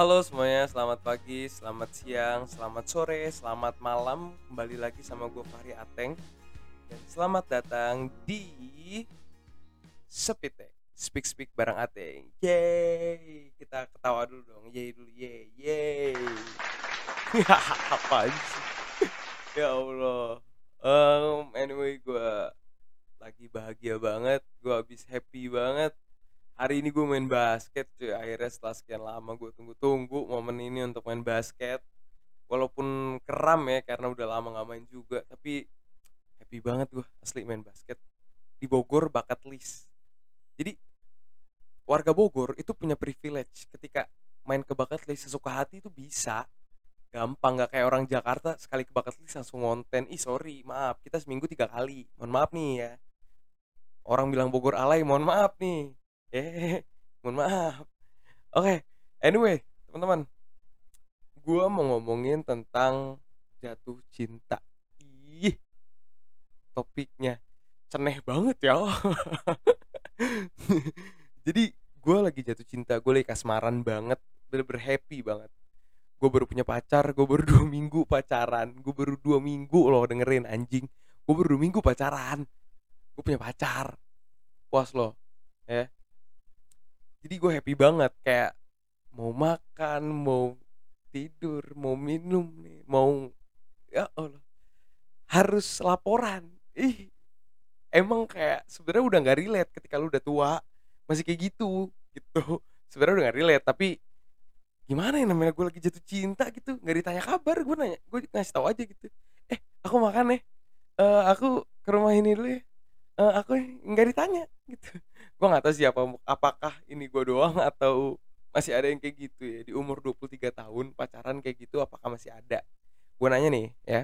Halo semuanya, selamat pagi, selamat siang, selamat sore, selamat malam. Kembali lagi sama gue Fahri Ateng. Dan selamat datang di Sepite. Speak Speak bareng Ateng. Yeay. Kita ketawa dulu dong. Yeay dulu. Yeay. Yeay. Apaan sih? ya Allah. Um, anyway, gue lagi bahagia banget. Gue habis happy banget hari ini gue main basket cuy. Akhirnya setelah sekian lama gue tunggu-tunggu momen ini untuk main basket. Walaupun keram ya karena udah lama gak main juga tapi happy banget gue asli main basket. Di Bogor bakat list. Jadi warga Bogor itu punya privilege. Ketika main ke bakat list sesuka hati itu bisa. Gampang nggak kayak orang Jakarta sekali ke bakat list langsung ngonten. Ih sorry maaf kita seminggu tiga kali. Mohon maaf nih ya. Orang bilang Bogor alay mohon maaf nih eh mohon maaf. Oke anyway teman-teman. Gue mau ngomongin tentang jatuh cinta. Ih topiknya ceneh banget ya. Jadi gue lagi jatuh cinta gue lagi kasmaran banget bener-bener happy banget. Gue baru punya pacar gue baru dua minggu pacaran. Gue baru dua minggu loh dengerin anjing. Gue baru dua minggu pacaran. Gue punya pacar. Puas loh ya jadi gue happy banget kayak mau makan mau tidur mau minum nih mau ya Allah harus laporan. Ih emang kayak sebenarnya udah nggak relate ketika lu udah tua masih kayak gitu gitu. Sebenarnya udah nggak relate tapi gimana ya namanya gue lagi jatuh cinta gitu nggak ditanya kabar gue nanya gue ngasih tahu aja gitu. Eh aku makan nih uh, aku ke rumah ini dulu ya uh, aku nggak ditanya gitu gue nggak tahu siapa apakah ini gue doang atau masih ada yang kayak gitu ya. Di umur 23 tahun pacaran kayak gitu apakah masih ada? Gue nanya nih ya.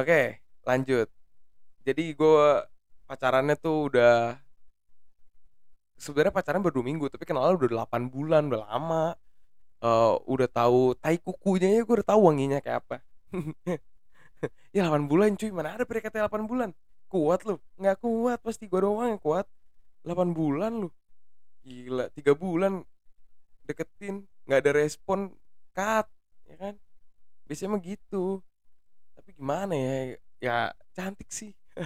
Oke lanjut. Jadi gue pacarannya tuh udah sebenarnya pacaran baru minggu tapi kenal udah 8 bulan udah lama. Uh, udah tahu tai kukunya ya gue udah tahu wanginya kayak apa. Ya 8 bulan cuy mana ada PDKT 8 bulan? Kuat lu. Nggak kuat pasti gue doang yang kuat 8 bulan lu. Gila tiga bulan deketin nggak ada respon cut ya kan? Biasanya mah gitu. Tapi gimana ya ya cantik sih.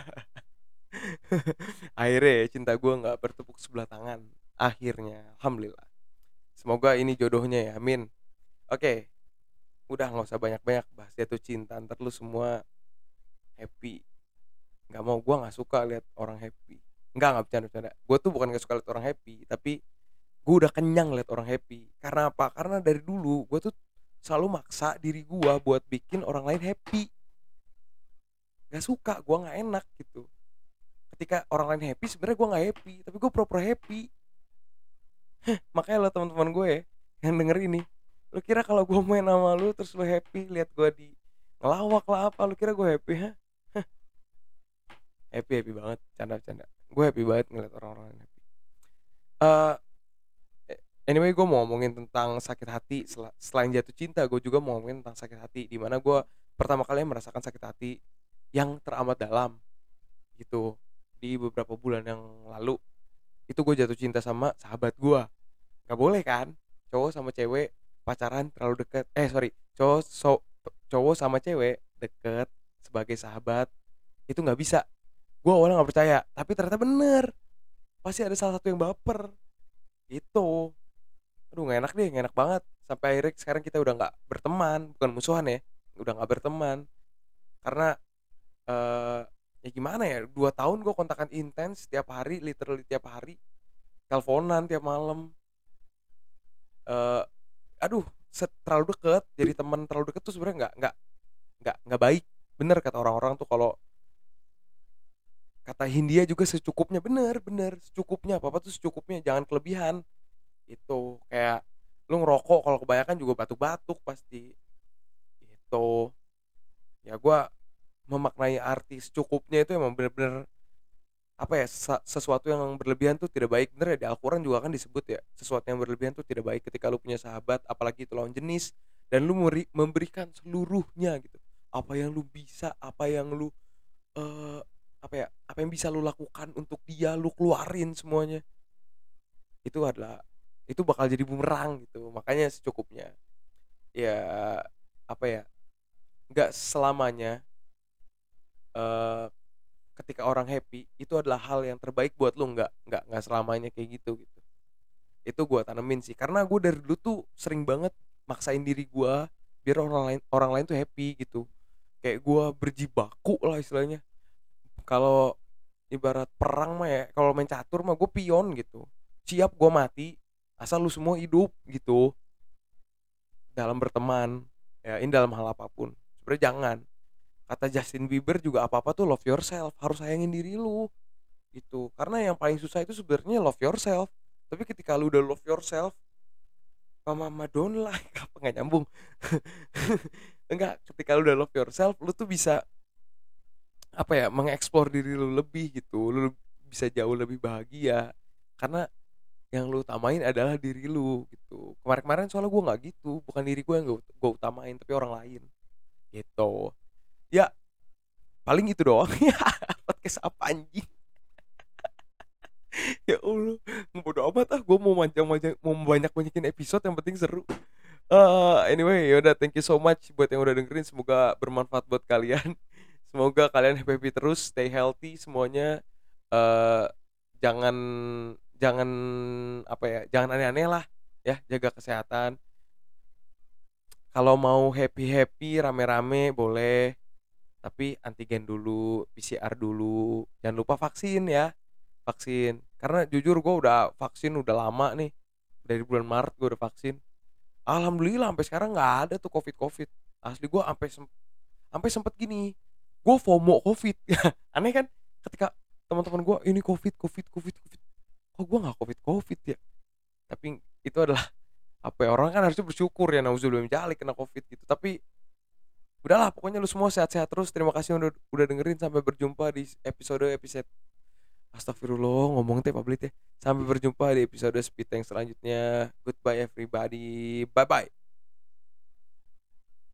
Akhirnya ya, cinta gue nggak bertepuk sebelah tangan. Akhirnya alhamdulillah. Semoga ini jodohnya ya amin. Oke udah nggak usah banyak-banyak bahas jatuh cinta. Ntar lu semua happy. Nggak mau gue nggak suka lihat orang happy nggak nggak bercanda bercanda. Gue tuh bukan gak suka lihat orang happy tapi gue udah kenyang lihat orang happy. Karena apa? Karena dari dulu gue tuh selalu maksa diri gue buat bikin orang lain happy. Gak suka gue nggak enak gitu. Ketika orang lain happy sebenarnya gue nggak happy tapi gue pura-pura happy. Makanya lo teman-teman gue ya yang denger ini lo kira kalau gue main sama lu terus lo happy lihat gue di ngelawak lah apa lo kira gue happy ha happy happy banget canda canda gue happy banget ngeliat orang-orang yang happy. Uh, anyway gue mau ngomongin tentang sakit hati. Selain jatuh cinta gue juga mau ngomongin tentang sakit hati di mana gue pertama kali merasakan sakit hati yang teramat dalam gitu. Di beberapa bulan yang lalu itu gue jatuh cinta sama sahabat gue nggak boleh kan? Cowok sama cewek pacaran terlalu deket eh sorry cowok so, cowok sama cewek deket sebagai sahabat itu nggak bisa gue awalnya nggak percaya tapi ternyata bener. Pasti ada salah satu yang baper. Itu aduh nggak enak deh nggak enak banget. Sampai akhirnya sekarang kita udah nggak berteman bukan musuhan ya udah nggak berteman. Karena uh, ya gimana ya dua tahun gue kontakan intens tiap hari literally tiap hari. Teleponan tiap malam. Uh, aduh terlalu deket. Jadi teman terlalu deket tuh sebenarnya nggak nggak nggak nggak baik. Bener kata orang-orang tuh kalau kata Hindia juga secukupnya bener bener secukupnya apa apa tuh secukupnya jangan kelebihan. Itu kayak lu ngerokok kalau kebanyakan juga batuk-batuk pasti. Itu ya gue memaknai arti secukupnya itu emang bener-bener apa ya sesuatu yang berlebihan tuh tidak baik. Bener ya di Al-Quran juga kan disebut ya sesuatu yang berlebihan tuh tidak baik ketika lu punya sahabat apalagi itu lawan jenis dan lu memberikan seluruhnya gitu. Apa yang lu bisa apa yang lu uh, apa ya apa yang bisa lu lakukan untuk dia lu keluarin semuanya. Itu adalah itu bakal jadi bumerang gitu makanya secukupnya. Ya apa ya nggak selamanya eh ketika orang happy itu adalah hal yang terbaik buat lu nggak nggak nggak selamanya kayak gitu gitu. Itu gue tanemin sih karena gue dari dulu tuh sering banget maksain diri gue biar orang lain orang lain tuh happy gitu. Kayak gue berjibaku lah istilahnya kalau ibarat perang mah ya kalau main catur mah gue pion gitu. Siap gue mati asal lu semua hidup gitu. Dalam berteman ya ini dalam hal apa pun. Sebenarnya jangan. Kata Justin Bieber juga apa apa tuh love yourself harus sayangin diri lu. Gitu. Karena yang paling susah itu sebenarnya love yourself. Tapi ketika lu udah love yourself sama Madonna apa nggak nyambung? Enggak ketika lu udah love yourself lu tuh bisa apa ya mengeksplor diri lu lebih gitu lu bisa jauh lebih bahagia. Karena yang lu utamain adalah diri lu gitu. Kemarin-kemarin soalnya gue nggak gitu bukan diri gue yang gue utamain tapi orang lain gitu. Ya paling itu doang. Ya podcast apa anjing? Ya allah bodo amat ah gue mau manjang manjang mau banyak banyakin episode yang penting seru. Uh, anyway yaudah thank you so much buat yang udah dengerin semoga bermanfaat buat kalian semoga kalian happy happy terus stay healthy semuanya. Uh, jangan jangan apa ya jangan aneh-aneh lah ya jaga kesehatan. Kalau mau happy happy rame-rame boleh. Tapi antigen dulu, PCR dulu, jangan lupa vaksin ya, vaksin. Karena jujur gue udah vaksin udah lama nih, dari bulan Maret gue udah vaksin. Alhamdulillah sampai sekarang nggak ada tuh covid covid. Asli gue sampai sampai sempet gini, gue FOMO covid. Aneh kan? Ketika teman-teman gue ini covid covid covid covid, kok gue nggak covid covid ya? Tapi itu adalah apa ya orang kan harusnya bersyukur ya nauzubillah jalik kena covid gitu. Tapi udahlah pokoknya lu semua sehat-sehat terus terima kasih udah udah dengerin sampai berjumpa di episode episode Astagfirullah ngomong teh publik ya sampai berjumpa di episode speed yang selanjutnya goodbye everybody bye bye